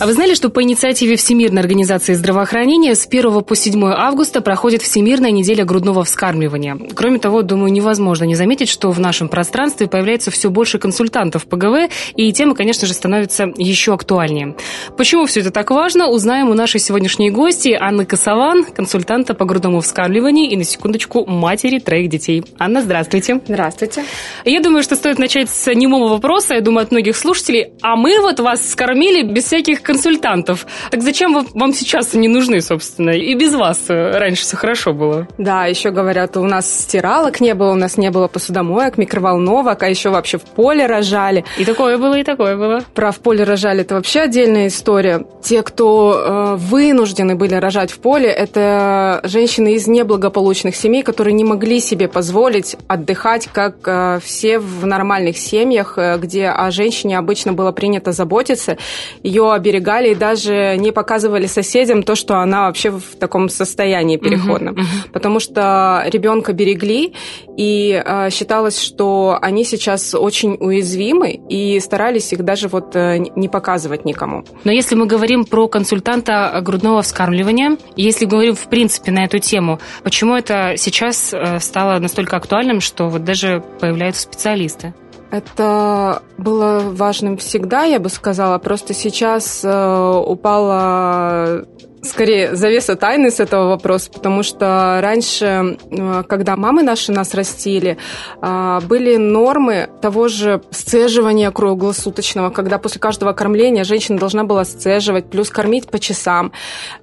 А вы знали, что по инициативе Всемирной организации здравоохранения с 1 по 7 августа проходит Всемирная неделя грудного вскармливания? Кроме того, думаю, невозможно не заметить, что в нашем пространстве появляется все больше консультантов по ГВ, и тема, конечно же, становится еще актуальнее. Почему все это так важно, узнаем у нашей сегодняшней гости Анны Косован, консультанта по грудному вскармливанию и, на секундочку, матери троих детей. Анна, здравствуйте. Здравствуйте. Я думаю, что стоит начать с немого вопроса, я думаю, от многих слушателей. А мы вот вас скормили без всяких консультантов. Так зачем вам сейчас они нужны, собственно? И без вас раньше все хорошо было. Да, еще говорят, у нас стиралок не было, у нас не было посудомоек, микроволновок, а еще вообще в поле рожали. И такое было, и такое было. Про в поле рожали это вообще отдельная история. Те, кто э, вынуждены были рожать в поле, это женщины из неблагополучных семей, которые не могли себе позволить отдыхать, как э, все в нормальных семьях, э, где о женщине обычно было принято заботиться, ее оберегать оберегали и даже не показывали соседям то, что она вообще в таком состоянии переходном. Uh-huh, uh-huh. Потому что ребенка берегли, и э, считалось, что они сейчас очень уязвимы, и старались их даже вот э, не показывать никому. Но если мы говорим про консультанта грудного вскармливания, если говорим в принципе на эту тему, почему это сейчас э, стало настолько актуальным, что вот даже появляются специалисты? Это было важным всегда, я бы сказала. Просто сейчас э, упала скорее завеса тайны с этого вопроса, потому что раньше, э, когда мамы наши нас растили, э, были нормы того же сцеживания круглосуточного, когда после каждого кормления женщина должна была сцеживать, плюс кормить по часам.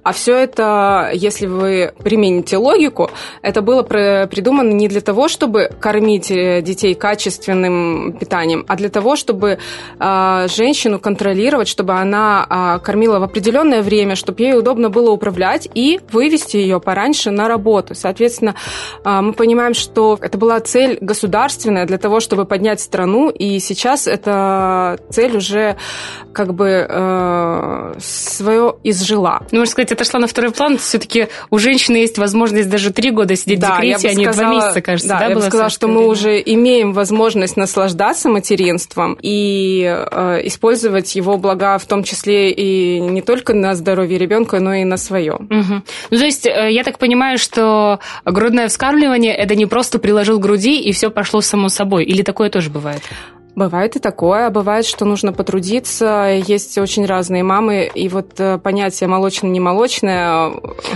А все это, если вы примените логику, это было придумано не для того, чтобы кормить э, детей качественным питанием, а для того, чтобы женщину контролировать, чтобы она кормила в определенное время, чтобы ей удобно нужно было управлять и вывести ее пораньше на работу. Соответственно, а, мы понимаем, что это была цель государственная для того, чтобы поднять страну, и сейчас эта цель уже как бы э, свое изжила. Ну, можно сказать, отошла на второй план. Все-таки у женщины есть возможность даже три года сидеть да, в декрете, а не два месяца, кажется. Да, да я бы сказала, что время? мы уже имеем возможность наслаждаться материнством и э, использовать его блага, в том числе и не только на здоровье ребенка, но и на свое. Угу. Ну, то есть, э, я так понимаю, что грудное вскармливание это не просто приложил к груди и все пошло само собой. Или такое тоже бывает? Бывает и такое, а бывает, что нужно потрудиться. Есть очень разные мамы, и вот э, понятие молочное-не молочное.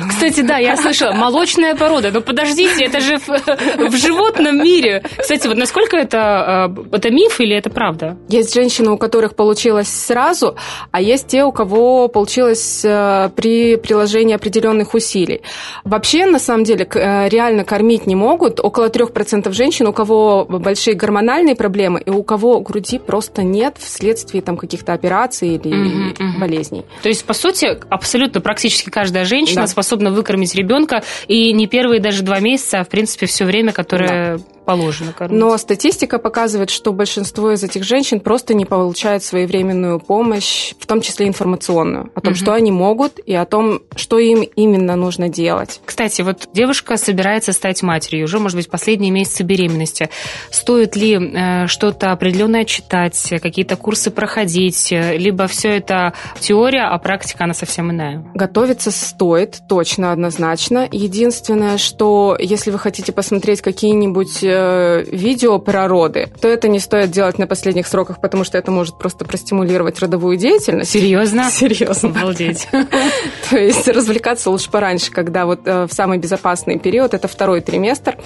Кстати, да, я слышала, молочная порода. Но подождите, это же в, в животном мире. Кстати, вот насколько это, э, это миф или это правда? Есть женщины, у которых получилось сразу, а есть те, у кого получилось э, при приложении определенных усилий. Вообще, на самом деле, реально кормить не могут около 3% женщин, у кого большие гормональные проблемы и у кого груди просто нет вследствие там каких-то операций или mm-hmm. болезней. То есть, по сути, абсолютно практически каждая женщина да. способна выкормить ребенка, и не первые даже два месяца, а в принципе все время, которое да положено кормить. Но статистика показывает, что большинство из этих женщин просто не получают своевременную помощь, в том числе информационную, о том, угу. что они могут и о том, что им именно нужно делать. Кстати, вот девушка собирается стать матерью, уже, может быть, последние месяцы беременности. Стоит ли э, что-то определенное читать, какие-то курсы проходить, либо все это теория, а практика, она совсем иная? Готовиться стоит, точно, однозначно. Единственное, что если вы хотите посмотреть какие-нибудь э, видео про роды, то это не стоит делать на последних сроках, потому что это может просто простимулировать родовую деятельность. Серьезно? Серьезно. Обалдеть. То есть развлекаться лучше пораньше, когда вот э, в самый безопасный период, это второй триместр,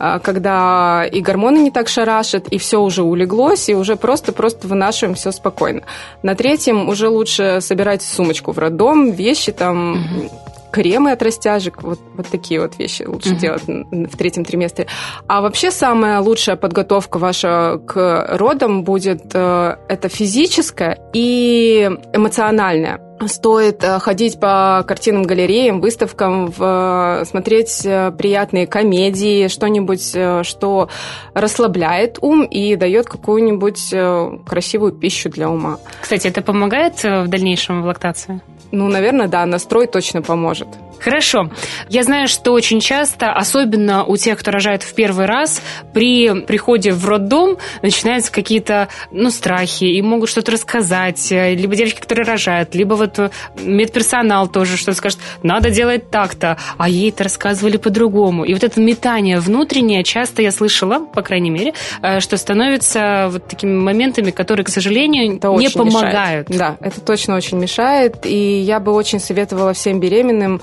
э, когда и гормоны не так шарашат, и все уже улеглось, и уже просто-просто вынашиваем все спокойно. На третьем уже лучше собирать сумочку в роддом, вещи там, кремы от растяжек, вот, вот такие вот вещи лучше uh-huh. делать в третьем триместре. А вообще самая лучшая подготовка ваша к родам будет э, это физическая и эмоциональная стоит э, ходить по картинным галереям, выставкам, в, э, смотреть приятные комедии, что-нибудь, что расслабляет ум и дает какую-нибудь красивую пищу для ума. Кстати, это помогает в дальнейшем в лактации? Ну, наверное, да, настрой точно поможет. Хорошо. Я знаю, что очень часто, особенно у тех, кто рожает в первый раз, при приходе в роддом начинаются какие-то ну, страхи, и могут что-то рассказать. Либо девочки, которые рожают, либо вот медперсонал тоже что-то скажет, надо делать так-то, а ей это рассказывали по-другому. И вот это метание внутреннее часто я слышала, по крайней мере, э, что становится вот такими моментами, которые, к сожалению, это не помогают. Мешает. Да, это точно очень мешает. И я бы очень советовала всем беременным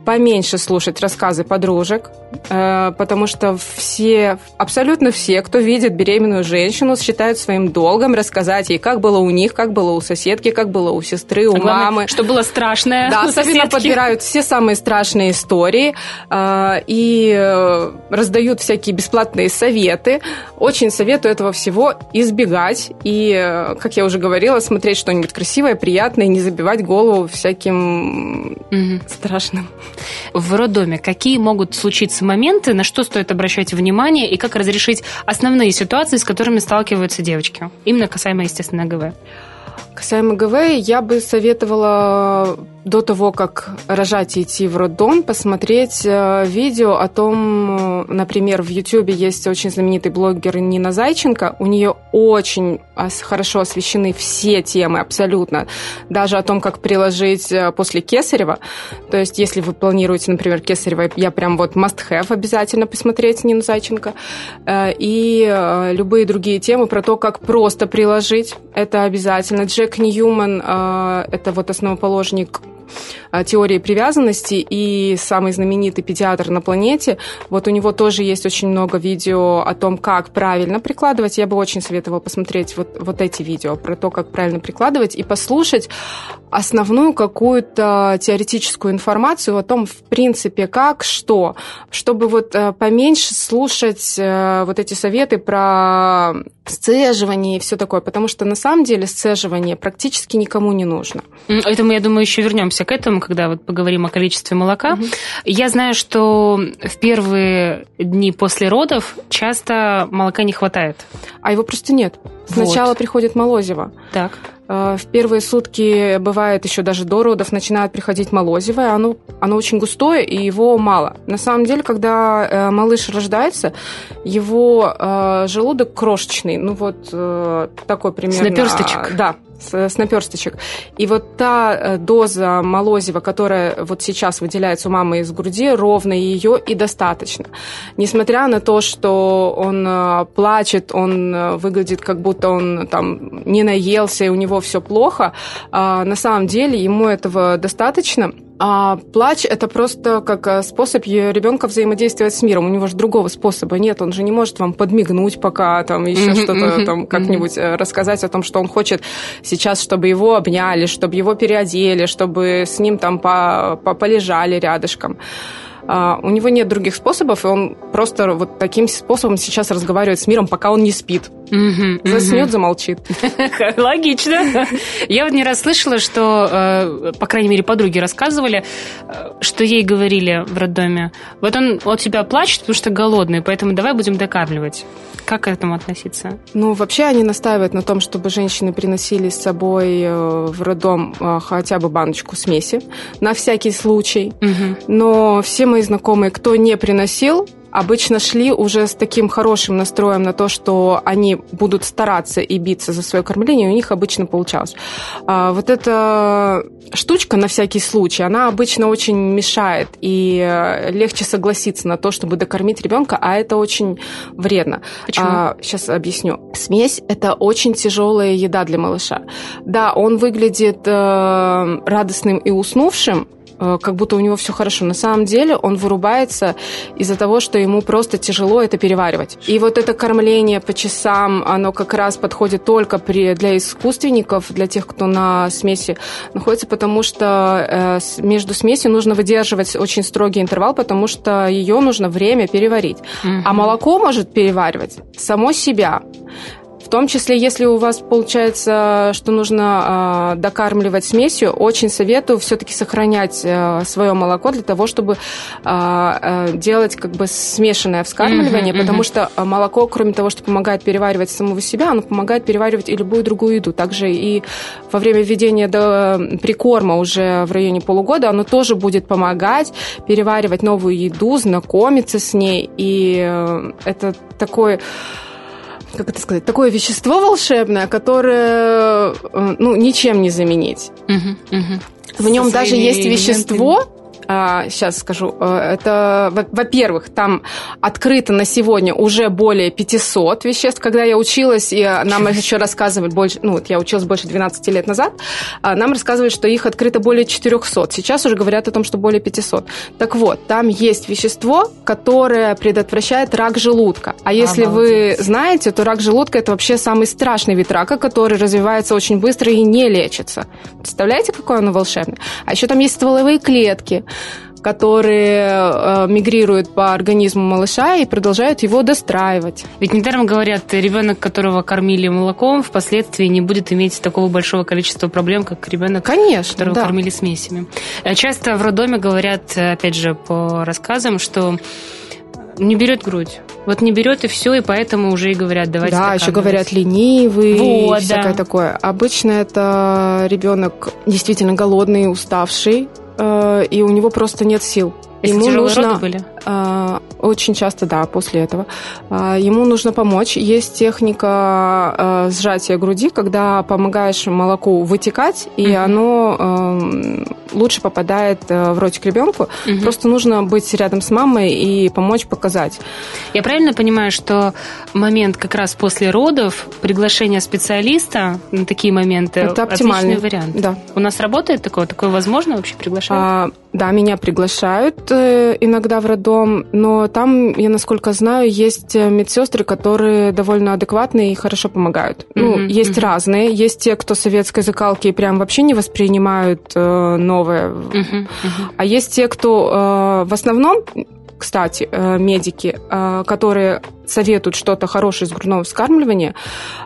поменьше слушать рассказы подружек, э, потому что все, абсолютно все, кто видит беременную женщину, считают своим долгом рассказать ей, как было у них, как было у соседки, как было у сестры, у а главное, мамы. Что было страшное Да, особенно соседки. подбирают все самые страшные истории э, и э, раздают всякие бесплатные советы. Очень советую этого всего избегать и, как я уже говорила, смотреть что-нибудь красивое, приятное, не забивать голову всяким угу. страшным. В роддоме какие могут случиться моменты, на что стоит обращать внимание и как разрешить основные ситуации, с которыми сталкиваются девочки? Именно касаемо, естественно, ГВ. Касаемо ГВ, я бы советовала до того, как рожать и идти в роддом, посмотреть э, видео о том, э, например, в Ютьюбе есть очень знаменитый блогер Нина Зайченко, у нее очень хорошо освещены все темы абсолютно, даже о том, как приложить э, после кесарева, то есть если вы планируете, например, кесарево, я прям вот must-have обязательно посмотреть Нину Зайченко, и любые другие темы про то, как просто приложить, это обязательно. Джек Ньюман, это вот основоположник теории привязанности и самый знаменитый педиатр на планете. Вот у него тоже есть очень много видео о том, как правильно прикладывать. Я бы очень советовала посмотреть вот, вот эти видео про то, как правильно прикладывать и послушать основную какую-то теоретическую информацию о том, в принципе, как, что, чтобы вот э, поменьше слушать э, вот эти советы про сцеживание и все такое, потому что на самом деле сцеживание практически никому не нужно. Это мы, я думаю, еще вернемся к этому, когда вот поговорим о количестве молока. Угу. Я знаю, что в первые дни после родов часто молока не хватает. А его просто нет. Сначала вот. приходит молозиво. Так. Э, в первые сутки, бывает еще даже до родов, начинает приходить молозиво, оно, оно очень густое, и его мало. На самом деле, когда э, малыш рождается, его э, желудок крошечный, ну вот такой примерно... С наперсточек? Да, с, с наперсточек. И вот та доза молозива, которая вот сейчас выделяется у мамы из груди, ровно ее и достаточно. Несмотря на то, что он плачет, он выглядит как будто он там не наелся, и у него все плохо, на самом деле ему этого достаточно. А плач это просто как э, способ ребенка взаимодействовать с миром. У него же другого способа нет. Он же не может вам подмигнуть, пока там еще что-то там как-нибудь э, рассказать о том, что он хочет сейчас, чтобы его обняли, чтобы его переодели, чтобы с ним там по -по полежали рядышком. А, у него нет других способов, и он просто вот таким способом сейчас разговаривает с миром, пока он не спит. Угу, Заснет, угу. замолчит. Логично. Я вот не раз слышала, что, э, по крайней мере, подруги рассказывали, э, что ей говорили в роддоме. Вот он от тебя плачет, потому что голодный, поэтому давай будем докармливать. Как к этому относиться? Ну, вообще они настаивают на том, чтобы женщины приносили с собой э, в роддом хотя бы баночку смеси на всякий случай. Угу. Но все мои знакомые, кто не приносил, обычно шли уже с таким хорошим настроем на то, что они будут стараться и биться за свое кормление, и у них обычно получалось. А вот эта штучка на всякий случай, она обычно очень мешает, и э, легче согласиться на то, чтобы докормить ребенка, а это очень вредно. Почему? А, сейчас объясню. Смесь – это очень тяжелая еда для малыша. Да, он выглядит э, радостным и уснувшим, как будто у него все хорошо. На самом деле он вырубается из-за того, что ему просто тяжело это переваривать. И вот это кормление по часам, оно как раз подходит только при, для искусственников, для тех, кто на смеси находится, потому что э, между смесью нужно выдерживать очень строгий интервал, потому что ее нужно время переварить. Mm-hmm. А молоко может переваривать само себя том числе, если у вас получается, что нужно докармливать смесью, очень советую все-таки сохранять свое молоко для того, чтобы делать как бы смешанное вскармливание, mm-hmm, потому что молоко, кроме того, что помогает переваривать самого себя, оно помогает переваривать и любую другую еду. Также и во время введения до прикорма уже в районе полугода оно тоже будет помогать переваривать новую еду, знакомиться с ней. И э, это такой как это сказать, такое вещество волшебное, которое э, ну, ничем не заменить. Угу, угу. В нем даже есть вещество, сейчас а, скажу, э, это, во-первых, там открыто на сегодня уже более 500 веществ. Когда я училась, и нам еще рассказывали больше, ну вот я училась больше 12 лет назад, а, нам рассказывали, что их открыто более 400. Сейчас уже говорят о том, что более 500. Так вот, там есть вещество, которое предотвращает рак желудка. А если Обалдеть. вы знаете, то рак желудка это вообще самый страшный вид рака, который развивается очень быстро и не лечится. Представляете, какое оно волшебное? А еще там есть стволовые клетки, которые э, мигрируют по организму малыша и продолжают его достраивать. Ведь недаром говорят, ребенок, которого кормили молоком, впоследствии не будет иметь такого большого количества проблем, как ребенок, Конечно, которого да. кормили смесями. Э, часто в роддоме говорят, опять же, по рассказам, что не берет грудь. Вот не берет и все, и поэтому уже и говорят, давайте. Да, еще говорят ленивый, вот, всякое да. такое. Обычно это ребенок действительно голодный, уставший, Э, и у него просто нет сил. Если Ему нужно были? Э, очень часто, да, после этого. Э, ему нужно помочь. Есть техника сжатия груди, когда помогаешь молоку вытекать, и mm-hmm. оно эм, лучше попадает в ротик ребенку. Mm-hmm. Просто нужно быть рядом с мамой и помочь показать. Я правильно понимаю, что момент как раз после родов, приглашение специалиста на такие моменты это оптимальный вариант. Да. У нас работает такое? Такое возможно вообще приглашать? А, да, меня приглашают э, иногда в роддом, но там, я насколько знаю, есть э, медсестры, которые довольно адекватные и хорошо помогают. Mm-hmm, ну, есть mm-hmm. разные. Есть те, кто советской закалки и прям вообще не воспринимают э, новое. Mm-hmm, mm-hmm. А есть те, кто э, в основном кстати, э, медики, э, которые советуют что-то хорошее из грудного вскармливания,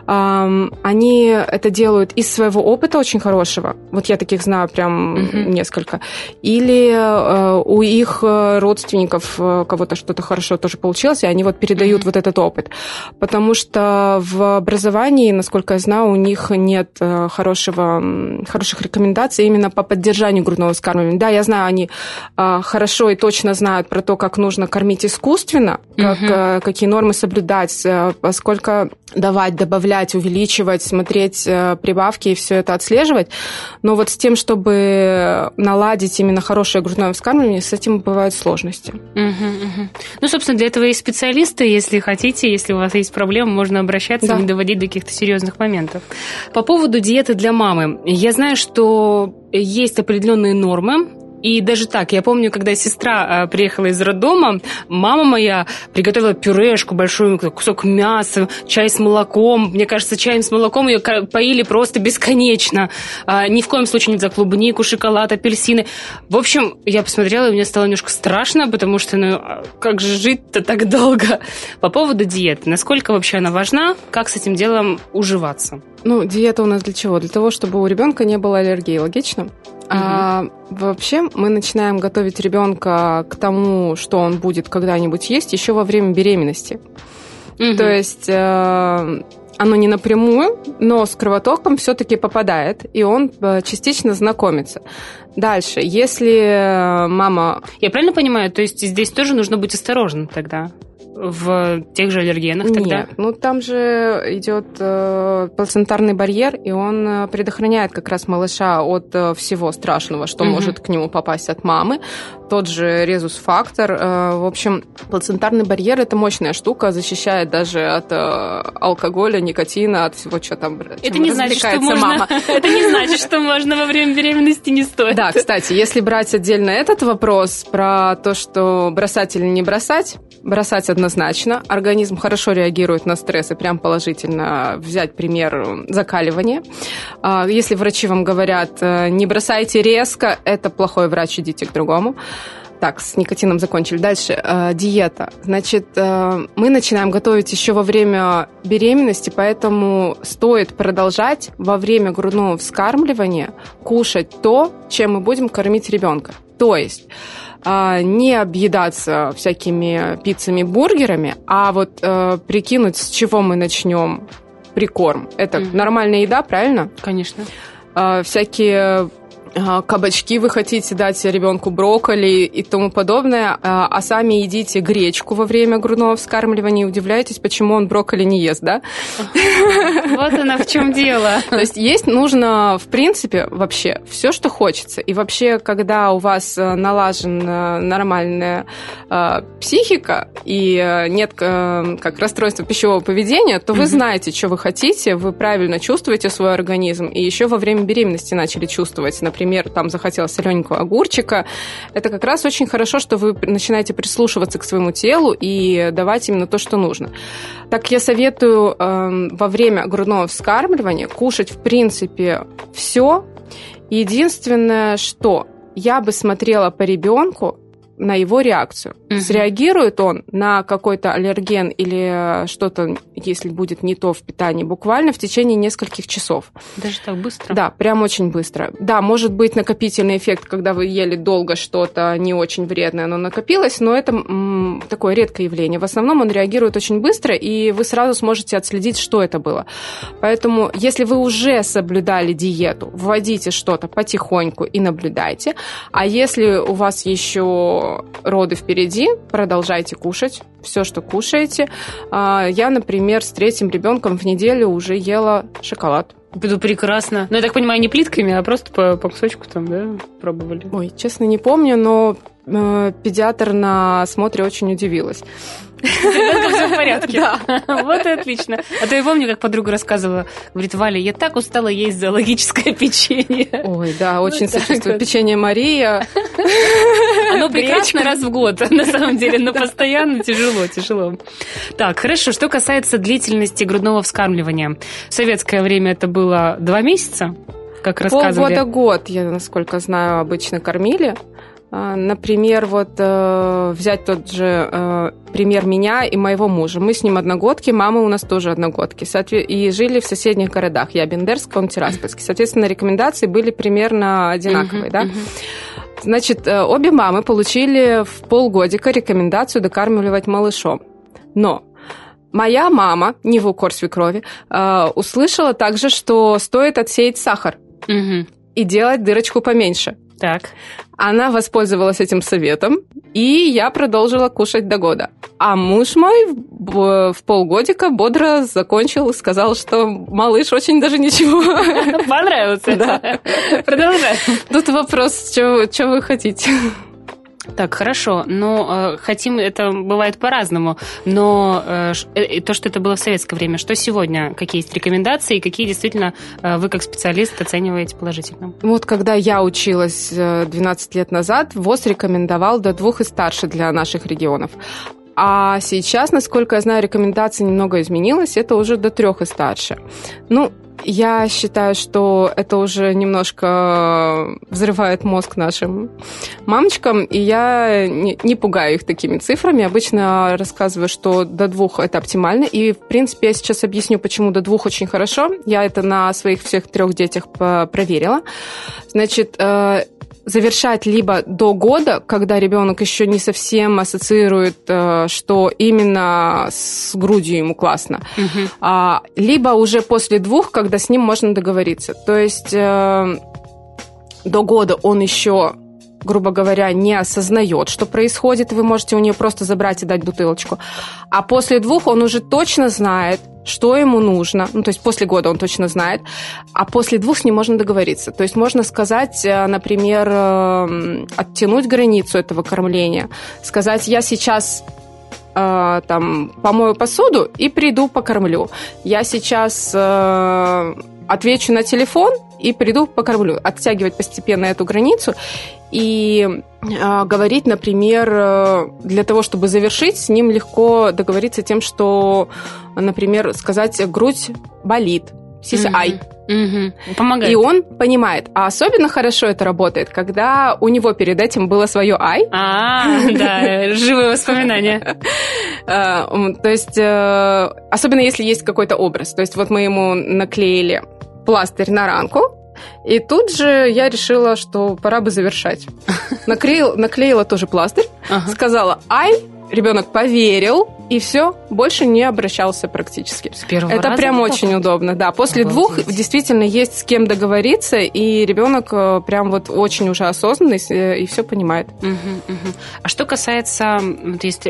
они это делают из своего опыта очень хорошего. Вот я таких знаю прям угу. несколько. Или э, у их э, родственников э, кого-то что-то хорошо тоже получилось, и они вот передают угу. вот этот опыт. Потому что в образовании, насколько я знаю, у них нет хорошего, хороших рекомендаций именно по поддержанию грудного вскармливания. Да, я знаю, они хорошо и точно знают про то, как нужно кормить искусственно, как, угу. какие нормы соблюдать, э, сколько давать, добавлять, увеличивать, смотреть э, прибавки и все это отслеживать. Но вот с тем, чтобы наладить именно хорошее грудное вскармливание, с этим бывают сложности. Угу, угу. Ну, собственно, для этого есть специалисты. Если хотите, если у вас есть проблемы, можно обращаться, да. не доводить до каких-то серьезных моментов. По поводу диеты для мамы. Я знаю, что есть определенные нормы, и даже так, я помню, когда сестра э, приехала из роддома, мама моя приготовила пюрешку, большой кусок мяса, чай с молоком. Мне кажется, чаем с молоком ее поили просто бесконечно. А, ни в коем случае нельзя клубнику, шоколад, апельсины. В общем, я посмотрела, и мне стало немножко страшно, потому что, ну, а как же жить-то так долго? По поводу диеты. Насколько вообще она важна? Как с этим делом уживаться? Ну, диета у нас для чего? Для того, чтобы у ребенка не было аллергии, логично? А, вообще мы начинаем готовить ребенка к тому, что он будет когда-нибудь есть еще во время беременности. Угу. То есть э, оно не напрямую, но с кровотоком все-таки попадает, и он э, частично знакомится. Дальше, если мама... Я правильно понимаю, то есть здесь тоже нужно быть осторожным тогда? В тех же аллергенах тогда? Нет, ну там же идет э, плацентарный барьер, и он э, предохраняет как раз малыша от э, всего страшного, что угу. может к нему попасть от мамы. Тот же резус-фактор. Э, в общем, плацентарный барьер – это мощная штука, защищает даже от э, алкоголя, никотина, от всего, что там Это не значит, что можно... Это не значит, что можно во время беременности не стоит. Да, кстати, если брать отдельно этот вопрос про то, что бросать или не бросать, бросать однозначно. Организм хорошо реагирует на стресс и прям положительно взять пример закаливания. А, если врачи вам говорят, э, не бросайте резко, это плохой врач, идите к другому. Так, с никотином закончили. Дальше, э, диета. Значит, э, мы начинаем готовить еще во время беременности, поэтому стоит продолжать во время грудного вскармливания кушать то, чем мы будем кормить ребенка. То есть не объедаться всякими пиццами, бургерами, а вот э, прикинуть, с чего мы начнем прикорм. Это mm-hmm. нормальная еда, правильно? Конечно. Э, всякие кабачки вы хотите дать ребенку брокколи и тому подобное, а, а сами едите гречку во время грудного вскармливания и удивляетесь, почему он брокколи не ест, да? Вот она в чем дело. То есть есть нужно, в принципе, вообще все, что хочется. И вообще, когда у вас э, налажена нормальная э, психика и э, нет как расстройства пищевого поведения, то вы знаете, что вы хотите, вы правильно чувствуете свой организм, и еще во время беременности начали чувствовать, например, например, там захотелось солененького огурчика, это как раз очень хорошо, что вы начинаете прислушиваться к своему телу и давать именно то, что нужно. Так я советую э, во время грудного вскармливания кушать, в принципе, все. Единственное, что я бы смотрела по ребенку, на его реакцию. Угу. Среагирует он на какой-то аллерген или что-то, если будет не то в питании, буквально в течение нескольких часов. Даже так быстро? Да, прям очень быстро. Да, может быть накопительный эффект, когда вы ели долго что-то не очень вредное, оно накопилось, но это м, такое редкое явление. В основном он реагирует очень быстро, и вы сразу сможете отследить, что это было. Поэтому, если вы уже соблюдали диету, вводите что-то потихоньку и наблюдайте. А если у вас еще роды впереди, продолжайте кушать все, что кушаете. А, я, например, с третьим ребенком в неделю уже ела шоколад. Буду прекрасно. Ну, я так понимаю, не плитками, а просто по, по кусочку там, да, пробовали? Ой, честно, не помню, но педиатр на смотре очень удивилась. все в порядке. Да. Вот и отлично. А то я помню, как подруга рассказывала, говорит, Валя, я так устала есть зоологическое печенье. Ой, да, очень сочувствую. Печенье Мария. Оно прекрасно раз в год, на самом деле, но постоянно тяжело, тяжело. Так, хорошо. Что касается длительности грудного вскармливания. В советское время это было два месяца, как рассказывали. Полгода-год, я, насколько знаю, обычно кормили. А, например, вот э, взять тот же э, пример меня и моего мужа. Мы с ним одногодки, мама у нас тоже одногодки. И жили в соседних городах. Я Бендерск, он Тираспольский. Соответственно, рекомендации были примерно одинаковые. Uh-huh, да? uh-huh. Значит, э, обе мамы получили в полгодика рекомендацию докармливать малышом. Но моя мама, не в укор свекрови, услышала также, что стоит отсеять сахар uh-huh. и делать дырочку поменьше. Так. Она воспользовалась этим советом, и я продолжила кушать до года. А муж мой в, в полгодика бодро закончил, сказал, что малыш очень даже ничего. Понравился. Да. Продолжаем. Тут вопрос, что вы хотите. Так, хорошо, но э, хотим, это бывает по-разному, но э, э, то, что это было в советское время, что сегодня, какие есть рекомендации, какие действительно э, вы как специалист оцениваете положительно? Вот когда я училась 12 э, лет назад, ВОЗ рекомендовал до двух и старше для наших регионов. А сейчас, насколько я знаю, рекомендация немного изменилась, это уже до трех и старше. Ну, я считаю, что это уже немножко взрывает мозг нашим мамочкам, и я не, не пугаю их такими цифрами. Обычно рассказываю, что до двух это оптимально, и, в принципе, я сейчас объясню, почему до двух очень хорошо. Я это на своих всех трех детях проверила. Значит, э, завершать либо до года, когда ребенок еще не совсем ассоциирует, э, что именно с грудью ему классно, угу. либо уже после двух, когда с ним можно договориться. То есть э, до года он еще грубо говоря, не осознает, что происходит, вы можете у нее просто забрать и дать бутылочку. А после двух он уже точно знает, что ему нужно. Ну, то есть после года он точно знает. А после двух с ним можно договориться. То есть можно сказать, э, например, э, оттянуть границу этого кормления. Сказать, я сейчас э, там помою посуду и приду покормлю. Я сейчас отвечу на телефон и приду покормлю. Оттягивать постепенно эту границу и э, говорить, например, э, для того, чтобы завершить, с ним легко договориться тем, что, например, сказать грудь болит, CCI. Угу. Помогает. И он понимает. А особенно хорошо это работает, когда у него перед этим было свое I. А, да, живые воспоминания. А, то есть, э, особенно если есть какой-то образ. То есть, вот мы ему наклеили пластырь на ранку, и тут же я решила, что пора бы завершать. Наклеил, наклеила тоже пластырь, ага. сказала «Ай», ребенок поверил, и все, больше не обращался практически. С первого Это раза прям очень удобно, да. После Обалдеть. двух действительно есть с кем договориться, и ребенок э, прям вот очень уже осознанный э, и все понимает. Угу, угу. А что касается, вот есть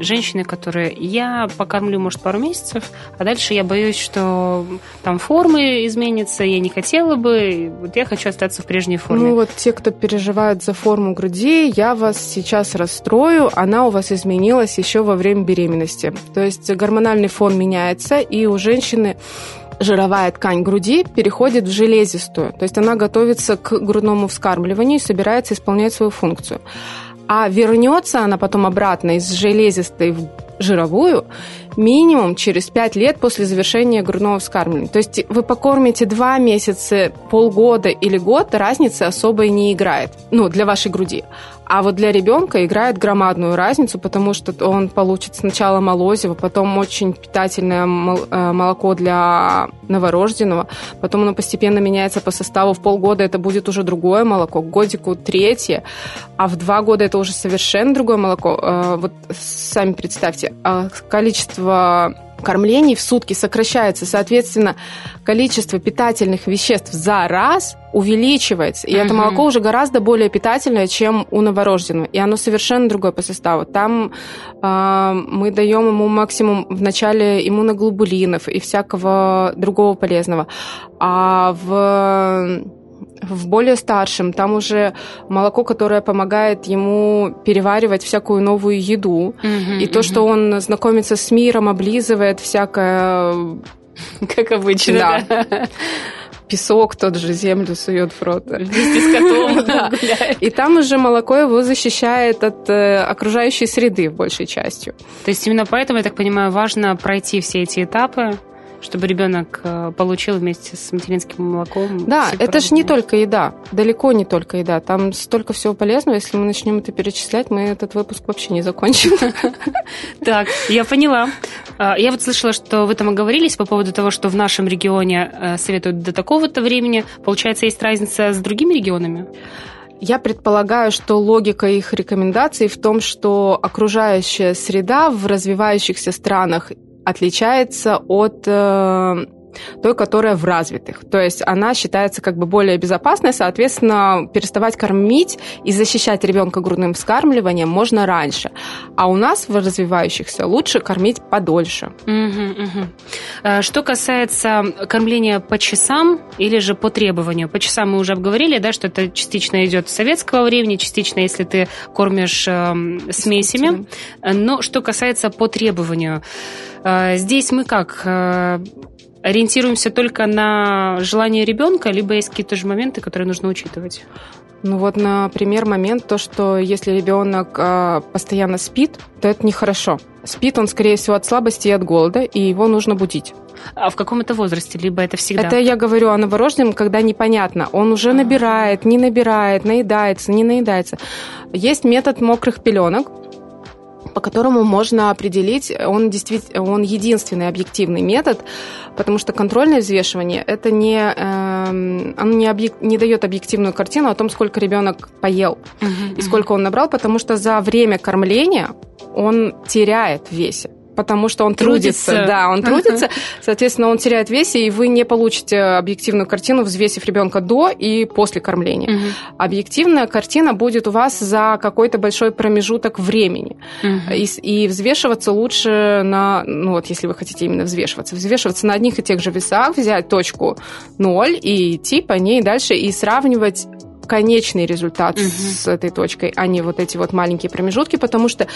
женщины, которые я покормлю, может, пару месяцев, а дальше я боюсь, что там формы изменятся, я не хотела бы, вот я хочу остаться в прежней форме. Ну вот те, кто переживает за форму груди, я вас сейчас расстрою, она у вас изменилась еще во время беременности беременности. То есть гормональный фон меняется, и у женщины жировая ткань груди переходит в железистую. То есть она готовится к грудному вскармливанию и собирается исполнять свою функцию. А вернется она потом обратно из железистой в жировую минимум через 5 лет после завершения грудного вскармливания. То есть вы покормите 2 месяца, полгода или год, разницы особой не играет. Ну, для вашей груди. А вот для ребенка играет громадную разницу, потому что он получит сначала молозиво, потом очень питательное э, молоко для новорожденного, потом оно постепенно меняется по составу. В полгода это будет уже другое молоко, к годику третье, а в два года это уже совершенно другое молоко. Э, вот сами представьте, а количество кормлений в сутки сокращается, соответственно, количество питательных веществ за раз увеличивается. И угу. это молоко уже гораздо более питательное, чем у новорожденного. И оно совершенно другое по составу. Там э, мы даем ему максимум в начале иммуноглобулинов и всякого другого полезного. А в в более старшем, там уже молоко, которое помогает ему переваривать всякую новую еду. Mm-hmm, и то, mm-hmm. что он знакомится с миром, облизывает всякое... Как обычно, да. да. Песок тот же землю сует в рот. Вместе с котом да. И там уже молоко его защищает от э, окружающей среды, большей частью. То есть именно поэтому, я так понимаю, важно пройти все эти этапы, чтобы ребенок э, получил вместе с материнским молоком. Да, это же не только еда, далеко не только еда. Там столько всего полезного. Если мы начнем это перечислять, мы этот выпуск вообще не закончим. Так, я поняла. А, я вот слышала, что вы там оговорились по поводу того, что в нашем регионе э, советуют до такого-то времени. Получается, есть разница с другими регионами? Я предполагаю, что логика их рекомендаций в том, что окружающая среда в развивающихся странах отличается от э, той, которая в развитых. То есть она считается как бы более безопасной, соответственно, переставать кормить и защищать ребенка грудным вскармливанием можно раньше. А у нас в развивающихся лучше кормить подольше. Угу, угу. Что касается кормления по часам или же по требованию. По часам мы уже обговорили, да, что это частично идет с советского времени, частично, если ты кормишь э, смесями. Но что касается по требованию, э, здесь мы как э, ориентируемся только на желание ребенка, либо есть какие-то же моменты, которые нужно учитывать? Ну вот, например, момент то, что если ребенок э, постоянно спит, то это нехорошо. Спит он, скорее всего, от слабости и от голода, и его нужно будить. А в каком это возрасте? Либо это всегда? Это я говорю о новорожденном, когда непонятно. Он уже набирает, не набирает, наедается, не наедается. Есть метод мокрых пеленок по которому можно определить, он действительно, он единственный объективный метод, потому что контрольное взвешивание это не, э, оно не, объек, не дает объективную картину о том, сколько ребенок поел uh-huh, и сколько он набрал, потому что за время кормления он теряет в весе потому что он трудится. трудится. Да, он трудится, соответственно, он теряет в весе, и вы не получите объективную картину, взвесив ребенка до и после кормления. Угу. Объективная картина будет у вас за какой-то большой промежуток времени. Угу. И, и взвешиваться лучше на, ну вот если вы хотите именно взвешиваться, взвешиваться на одних и тех же весах, взять точку 0 и идти по ней дальше и сравнивать конечный результат угу. с этой точкой, а не вот эти вот маленькие промежутки, потому что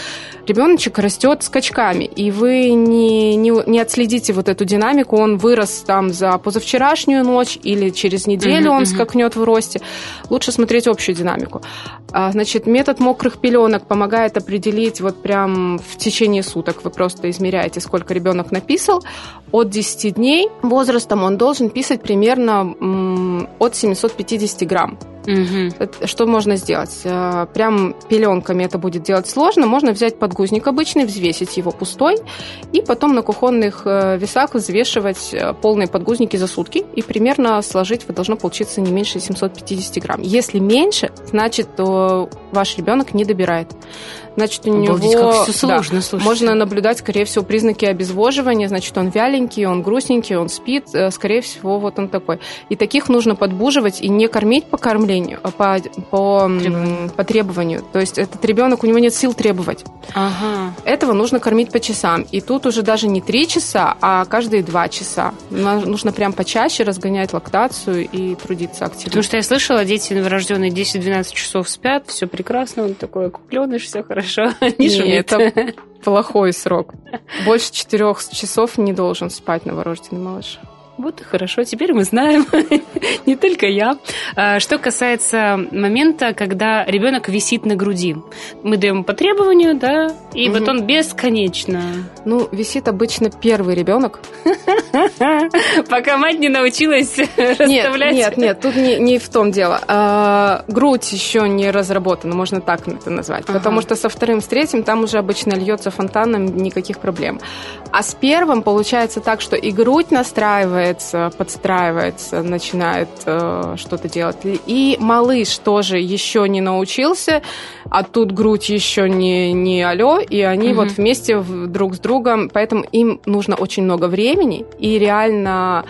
ребеночек растет скачками, и вы не, не, не отследите вот эту динамику, он вырос там за позавчерашнюю ночь или через неделю угу, он угу. скакнет в росте. Лучше смотреть общую динамику. А, значит, метод мокрых пеленок помогает определить вот прям в течение суток. Вы просто измеряете, сколько ребенок написал. От 10 дней возрастом он должен писать примерно от 750 грамм. Угу. Что можно сделать? Э, прям пеленками это будет делать сложно. Можно взять подгузник обычный, взвесить его пустой, и потом на кухонных э, весах взвешивать э, полные подгузники за сутки, и примерно сложить вы должно получиться не меньше 750 грамм. Если меньше, значит, то ваш ребенок не добирает. Значит, у Обалдеть, него как все сложно, да, можно наблюдать, скорее всего, признаки обезвоживания. Значит, он вяленький, он грустненький, он спит. Скорее всего, вот он такой. И таких нужно подбуживать и не кормить по кормлению, а по, по, требованию. по требованию. То есть этот ребенок, у него нет сил требовать. Ага. Этого нужно кормить по часам. И тут уже даже не три часа, а каждые два часа. Нужно прям почаще разгонять лактацию и трудиться активно. Потому что я слышала, дети новорожденные 10-12 часов спят, все прекрасно, он такой кукленыш, все хорошо, не шумит. это плохой срок. Больше четырех часов не должен спать новорожденный малыш. Вот и хорошо, теперь мы знаем, не только я. А, что касается момента, когда ребенок висит на груди. Мы даем по требованию, да, и угу. вот он бесконечно. Ну, висит обычно первый ребенок. Пока мать не научилась расставлять. Нет, нет, тут не, не в том дело. А, грудь еще не разработана, можно так это назвать. Ага. Потому что со вторым, с третьим там уже обычно льется фонтаном, никаких проблем. А с первым получается так, что и грудь настраивает, подстраивается, подстраивается, начинает э, что-то делать. И малыш тоже еще не научился, а тут грудь еще не, не алло, и они угу. вот вместе друг с другом, поэтому им нужно очень много времени, и реально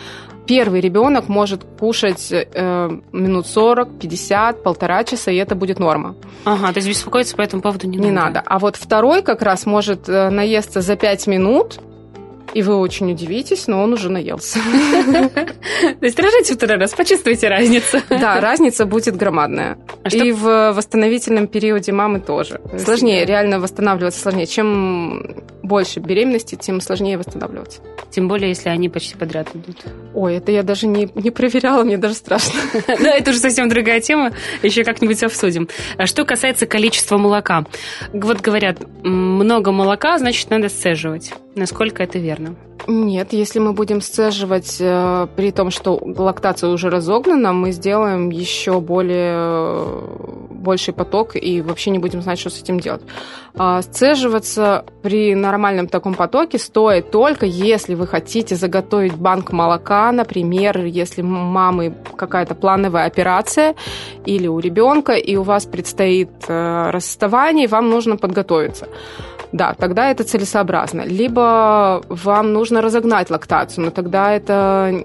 первый ребенок может кушать э, минут 40, 50, полтора часа, и это будет норма. Ага, то есть беспокоиться по этому поводу не, не надо. надо. А вот второй как раз может э, наесться за 5 минут, и вы очень удивитесь, но он уже наелся. То есть рожайте второй раз, почувствуйте разницу. Да, разница будет громадная. А и в восстановительном периоде мамы тоже. Сложнее, реально восстанавливаться сложнее. Чем больше беременности, тем сложнее восстанавливаться. Тем более, если они почти подряд идут. Ой, это я даже не, не проверяла, мне даже страшно. Да, это уже совсем другая тема, еще как-нибудь обсудим. А что касается количества молока. Вот говорят, много молока, значит, надо сцеживать. Насколько это верно? Нет, если мы будем сцеживать э, при том, что лактация уже разогнана, мы сделаем еще более больший поток и вообще не будем знать, что с этим делать. А сцеживаться при нормальном таком потоке стоит только, если вы хотите заготовить банк молока, например, если у мамы какая-то плановая операция или у ребенка, и у вас предстоит э, расставание, вам нужно подготовиться да, тогда это целесообразно. Либо вам нужно разогнать лактацию, но тогда это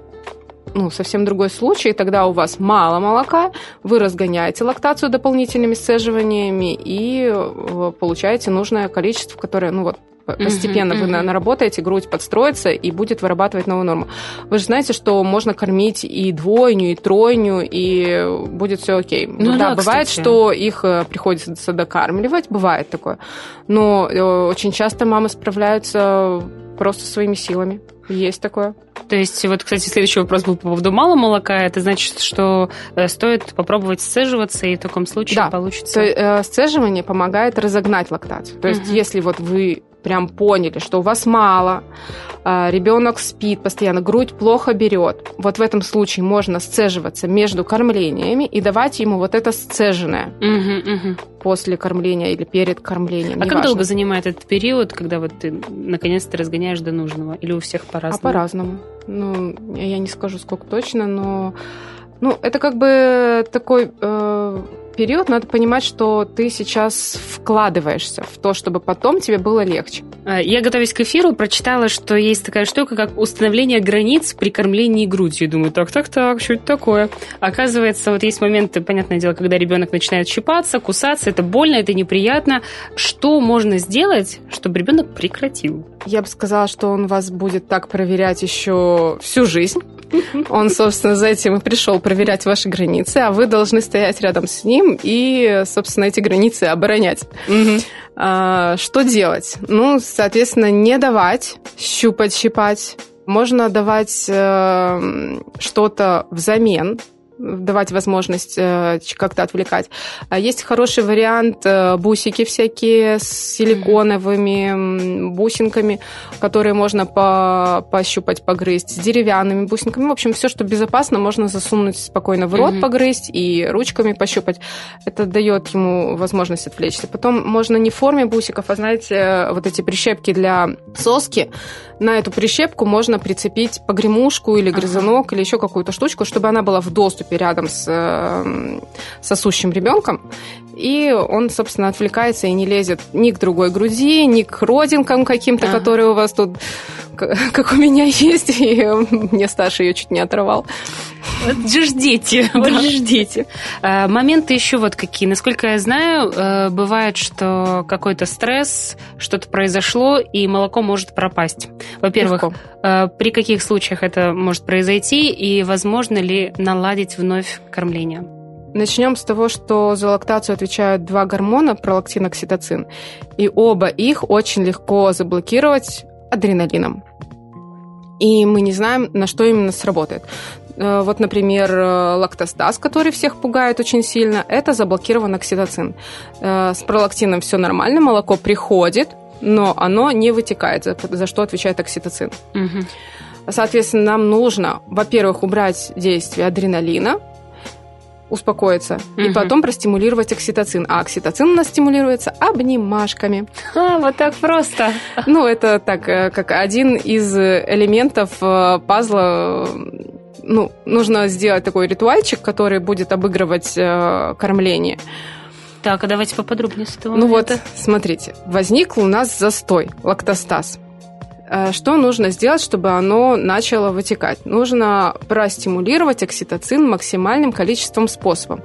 ну, совсем другой случай, тогда у вас мало молока, вы разгоняете лактацию дополнительными сцеживаниями и э, получаете нужное количество, которое, ну вот, постепенно mm-hmm, вы наработаете, грудь подстроится и будет вырабатывать новую норму. Вы же знаете, что можно кормить и двойню, и тройню, и будет все окей. Ну, да, да, бывает, кстати. что их э, приходится докармливать, бывает такое. Но э, очень часто мамы справляются просто своими силами. Есть такое. То есть, вот, кстати, следующий вопрос был по поводу мало молока. Это значит, что э, стоит попробовать сцеживаться, и в таком случае да. получится... То, э, сцеживание помогает разогнать лактацию. То есть, угу. если вот вы прям поняли, что у вас мало, а, ребенок спит постоянно, грудь плохо берет. Вот в этом случае можно сцеживаться между кормлениями и давать ему вот это сцеженное угу, угу. после кормления или перед кормлением. А как важно. долго занимает этот период, когда вот ты наконец-то разгоняешь до нужного? Или у всех по-разному? А по-разному. Ну, я не скажу, сколько точно, но ну, это как бы такой э, период надо понимать, что ты сейчас вкладываешься в то, чтобы потом тебе было легче. А, я, готовясь к эфиру, прочитала, что есть такая штука, как установление границ при кормлении грудью. Думаю, так-так-так, что это такое? Оказывается, вот есть моменты, понятное дело, когда ребенок начинает щипаться, кусаться, это больно, это неприятно. Что можно сделать, чтобы ребенок прекратил? Я бы сказала, что он вас будет так проверять еще всю жизнь. Он, собственно, за этим и пришел проверять ваши границы, а вы должны стоять рядом с ним и, собственно, эти границы оборонять. А, что делать? Ну, соответственно, не давать щупать, щипать. Можно давать э, что-то взамен, давать возможность э, как-то отвлекать. А есть хороший вариант э, бусики всякие с силиконовыми бусинками, которые можно по пощупать, погрызть, с деревянными бусинками. В общем, все, что безопасно, можно засунуть спокойно в рот, mm-hmm. погрызть и ручками пощупать. Это дает ему возможность отвлечься. Потом можно не в форме бусиков, а, знаете, вот эти прищепки для соски. На эту прищепку можно прицепить погремушку или грызунок ага. или еще какую-то штучку, чтобы она была в доступе доступе рядом с э, сосущим ребенком, и он, собственно, отвлекается и не лезет ни к другой груди, ни к родинкам каким-то, ага. которые у вас тут, как у меня есть, и мне старший ее чуть не оторвал. Вот ждите, вот ждите. А, моменты еще вот какие. Насколько я знаю, э, бывает, что какой-то стресс, что-то произошло, и молоко может пропасть. Во-первых, э, при каких случаях это может произойти, и возможно ли наладить вновь кормление? Начнем с того, что за лактацию отвечают два гормона, пролактин и окситоцин. И оба их очень легко заблокировать адреналином. И мы не знаем, на что именно сработает. Э, вот, например, э, лактостаз, который всех пугает очень сильно, это заблокирован окситоцин. Э, с пролактином все нормально, молоко приходит, но оно не вытекает, за, за что отвечает окситоцин. Угу. Соответственно, нам нужно, во-первых, убрать действие адреналина, успокоиться, угу. и потом простимулировать окситоцин. А окситоцин у нас стимулируется обнимашками. А, вот так просто. Ну, это так, как один из элементов пазла ну, нужно сделать такой ритуальчик, который будет обыгрывать э, кормление. Так, а давайте поподробнее с этого. Ну момента. вот, смотрите, возник у нас застой, лактостаз. Э, что нужно сделать, чтобы оно начало вытекать? Нужно простимулировать окситоцин максимальным количеством способов.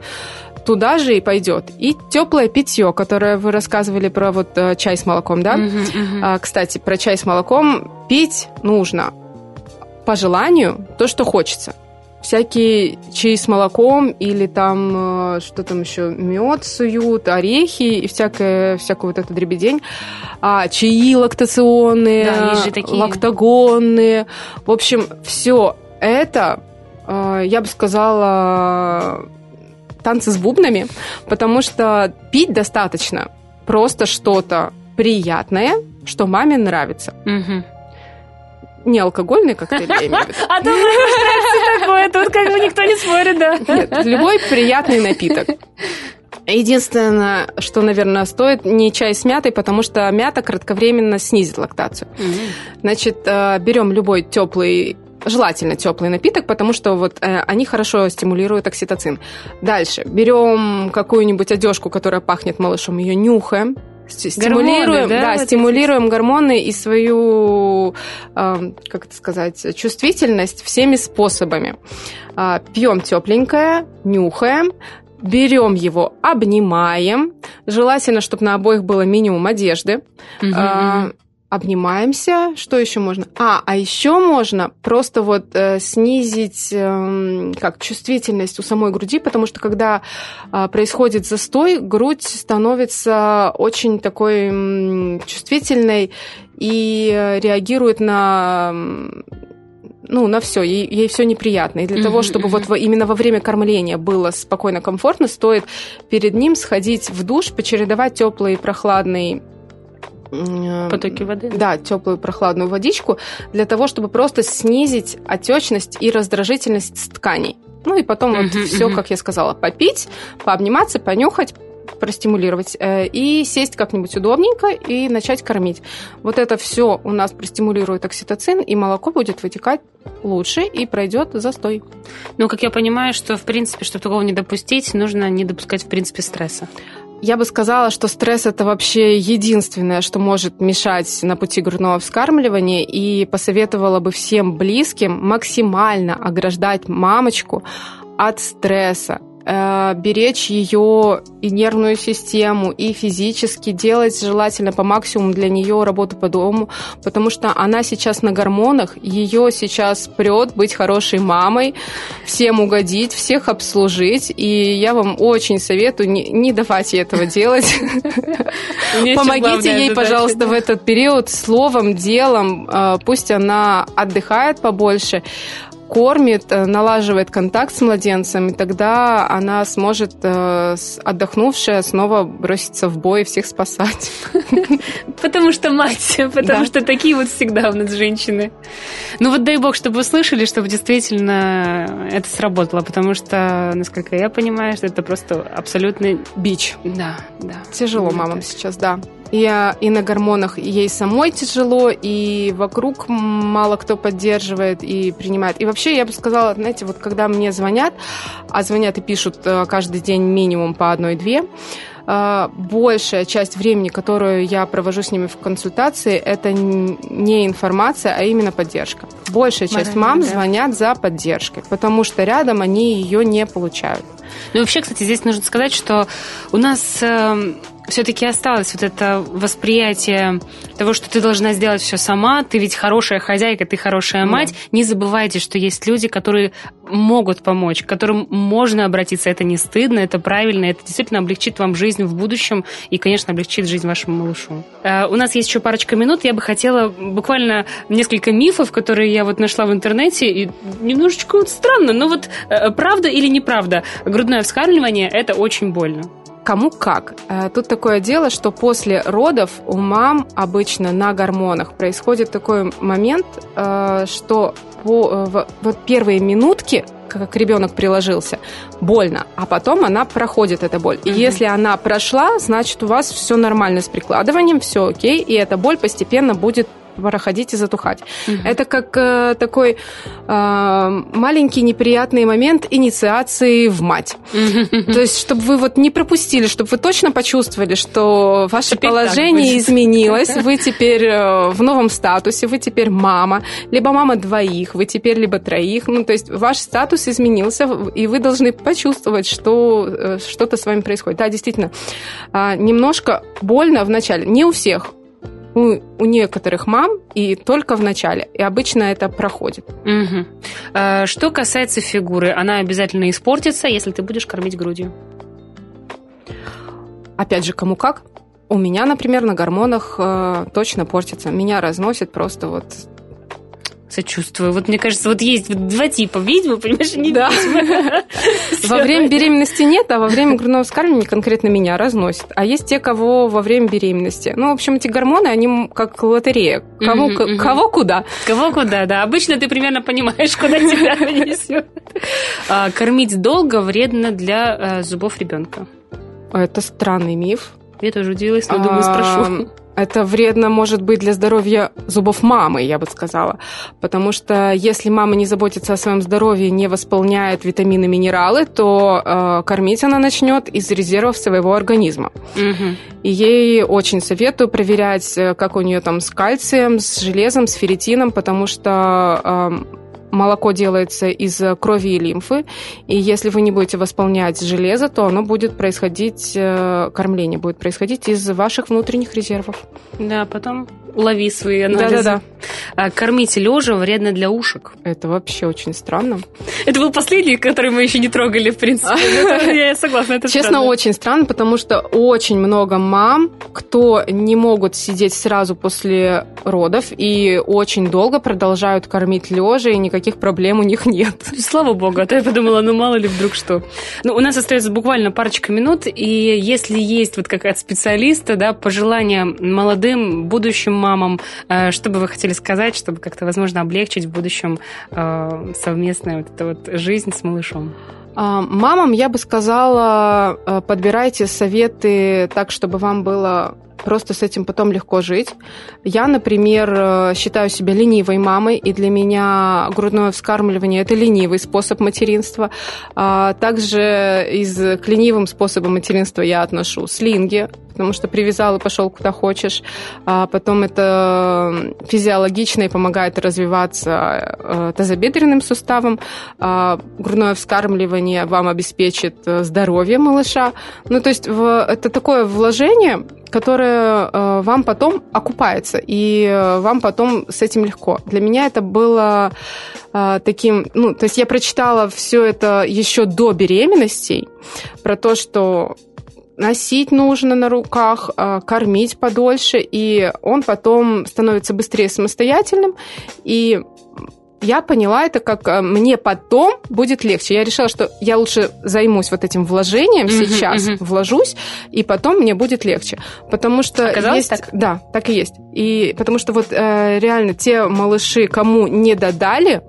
Туда же и пойдет и теплое питье, которое вы рассказывали про вот э, чай с молоком, да? Uh-huh, uh-huh. Кстати, про чай с молоком пить нужно по желанию то, что хочется. Всякие чаи с молоком или там, э, что там еще, мед суют, орехи и всякое, всякую вот эту дребедень. А, чаи лактационные, да, такие. лактогонные. В общем, все это, э, я бы сказала, танцы с бубнами, потому что пить достаточно просто что-то приятное, что маме нравится. Угу не алкогольный коктейль, я имею в виду. А думаю, такое, тут как бы никто не спорит, да. Нет, любой приятный напиток. Единственное, что, наверное, стоит, не чай с мятой, потому что мята кратковременно снизит лактацию. Mm-hmm. Значит, э, берем любой теплый желательно теплый напиток, потому что вот э, они хорошо стимулируют окситоцин. Дальше берем какую-нибудь одежку, которая пахнет малышом, ее нюхаем, стимулируем, гормоны, да, да стимулируем гормоны и свою, как это сказать, чувствительность всеми способами. А, Пьем тепленькое, нюхаем, берем его, обнимаем. Желательно, чтобы на обоих было минимум одежды. Угу обнимаемся. Что еще можно? А, а еще можно просто вот э, снизить э, как чувствительность у самой груди, потому что когда э, происходит застой, грудь становится очень такой э, чувствительной и реагирует на ну, на все, ей, ей все неприятно. И для mm-hmm. того, чтобы вот во, именно во время кормления было спокойно, комфортно, стоит перед ним сходить в душ, почередовать теплый и прохладный потоки воды. Да, теплую прохладную водичку для того, чтобы просто снизить отечность и раздражительность тканей. Ну и потом uh-huh, вот все, как я сказала, попить, пообниматься, понюхать, простимулировать, э, и сесть как-нибудь удобненько и начать кормить. Вот это все у нас простимулирует окситоцин, и молоко будет вытекать лучше и пройдет застой. Ну, как я понимаю, что, в принципе, чтобы такого не допустить, нужно не допускать, в принципе, стресса. Я бы сказала, что стресс это вообще единственное, что может мешать на пути грудного вскармливания, и посоветовала бы всем близким максимально ограждать мамочку от стресса, Э, беречь ее и нервную систему, и физически делать желательно по максимуму для нее работу по дому, потому что она сейчас на гормонах, ее сейчас прет быть хорошей мамой, всем угодить, всех обслужить, и я вам очень советую не, не давать ей этого делать. Помогите ей, пожалуйста, в этот период словом, делом, э, пусть она отдыхает побольше, кормит, э, налаживает контакт с младенцем, и тогда она сможет, э, отдохнувшая, снова броситься в бой и всех спасать. Потому что мать, потому да. что такие вот всегда у нас женщины. Ну вот дай бог, чтобы вы слышали, чтобы действительно это сработало, потому что, насколько я понимаю, что это просто абсолютный бич. Да, да. Тяжело мамам сейчас, да и, и на гормонах ей самой тяжело, и вокруг мало кто поддерживает и принимает. И вообще, я бы сказала, знаете, вот когда мне звонят, а звонят и пишут э, каждый день минимум по одной-две, э, большая часть времени, которую я провожу с ними в консультации, это не информация, а именно поддержка. Большая часть мам да. звонят за поддержкой, потому что рядом они ее не получают. Ну, вообще, кстати, здесь нужно сказать, что у нас эм, все-таки осталось вот это восприятие того, что ты должна сделать все сама, ты ведь хорошая хозяйка, ты хорошая мать. Да. Не забывайте, что есть люди, которые могут помочь, к которым можно обратиться. Это не стыдно, это правильно, это действительно облегчит вам жизнь в будущем и, конечно, облегчит жизнь вашему малышу. Э, у нас есть еще парочка минут. Я бы хотела буквально несколько мифов, которые я вот нашла в интернете, и немножечко странно, но вот э, правда или неправда, грудное вскармливание – это очень больно. Кому как. Э, тут такое дело, что после родов у мам обычно на гормонах происходит такой момент, э, что по, э, вот первые минутки как ребенок приложился, больно, а потом она проходит эта боль. И mm-hmm. если она прошла, значит у вас все нормально с прикладыванием, все окей, и эта боль постепенно будет проходить и затухать. Угу. Это как э, такой э, маленький неприятный момент инициации в мать. Угу. То есть, чтобы вы вот не пропустили, чтобы вы точно почувствовали, что ваше теперь положение изменилось, вы теперь э, в новом статусе, вы теперь мама, либо мама двоих, вы теперь либо троих. Ну, то есть, ваш статус изменился, и вы должны почувствовать, что э, что-то с вами происходит. Да, действительно, э, немножко больно в начале. Не у всех у, у некоторых мам и только в начале. И обычно это проходит. Угу. Что касается фигуры, она обязательно испортится, если ты будешь кормить грудью. Опять же, кому как. У меня, например, на гормонах э, точно портится. Меня разносит просто вот Сочувствую. Вот мне кажется, вот есть два типа ведьмы, понимаешь, не да. Во время беременности нет, а во время грудного вскармливания конкретно меня разносит. А есть те, кого во время беременности. Ну, в общем, эти гормоны, они как лотерея. Кому, кого куда? Кого куда, да. Обычно ты примерно понимаешь, куда тебя несет. А, кормить долго вредно для э, зубов ребенка. Это странный миф. Я тоже удивилась, но думаю, спрошу. Это вредно может быть для здоровья зубов мамы, я бы сказала. Потому что если мама не заботится о своем здоровье, не восполняет витамины, минералы, то э, кормить она начнет из резервов своего организма. Угу. И ей очень советую проверять, э, как у нее там с кальцием, с железом, с ферритином, потому что э, молоко делается из крови и лимфы, и если вы не будете восполнять железо, то оно будет происходить, э, кормление будет происходить из ваших внутренних резервов. Да, потом лови свои анализы. Да-да-да. А кормить лежа вредно для ушек. Это вообще очень странно. Это был последний, который мы еще не трогали, в принципе. Я согласна, это Честно, очень странно, потому что очень много мам, кто не могут сидеть сразу после родов и очень долго продолжают кормить лежа, и никаких проблем у них нет. Слава богу, а то я подумала, ну мало ли вдруг что. Ну, у нас остается буквально парочка минут, и если есть вот как от специалиста, да, пожелания молодым будущим мамам, э, что бы вы хотели сказать, чтобы как-то, возможно, облегчить в будущем э, совместную вот эту вот жизнь с малышом? А, мамам я бы сказала, э, подбирайте советы так, чтобы вам было просто с этим потом легко жить. Я, например, считаю себя ленивой мамой, и для меня грудное вскармливание – это ленивый способ материнства. А, также из, к ленивым способам материнства я отношу слинги, потому что привязал и пошел куда хочешь. А потом это физиологично и помогает развиваться э, тазобедренным суставом. А грудное вскармливание вам обеспечит э, здоровье малыша. Ну, то есть это такое вложение, которое э, вам потом окупается, и вам потом с этим легко. Для меня это было таким, ну, то есть я прочитала все это еще до беременностей, про то, что носить нужно на руках, а, кормить подольше, и он потом становится быстрее самостоятельным, и я поняла это, как а, мне потом будет легче. Я решила, что я лучше займусь вот этим вложением uh-huh, сейчас, uh-huh. вложусь, и потом мне будет легче. Потому что Оказалось есть... так? Да, так и есть. И потому что вот э, реально те малыши, кому не додали,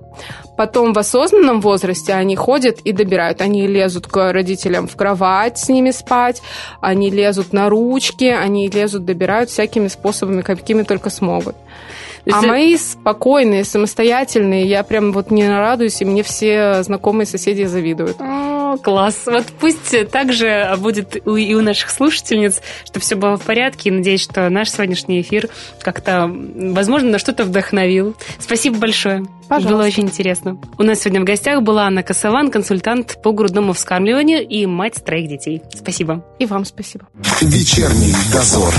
Потом в осознанном возрасте они ходят и добирают. Они лезут к родителям в кровать с ними спать, они лезут на ручки, они лезут, добирают всякими способами, какими только смогут. А мои спокойные, самостоятельные, я прям вот не радуюсь, и мне все знакомые соседи завидуют. О, класс. Вот пусть так же будет и у наших слушательниц, чтобы все было в порядке. И надеюсь, что наш сегодняшний эфир как-то, возможно, на что-то вдохновил. Спасибо большое. Пожалуйста. Было очень интересно. У нас сегодня в гостях была Анна Косован, консультант по грудному вскармливанию и мать троих детей. Спасибо. И вам спасибо. Вечерний дозор.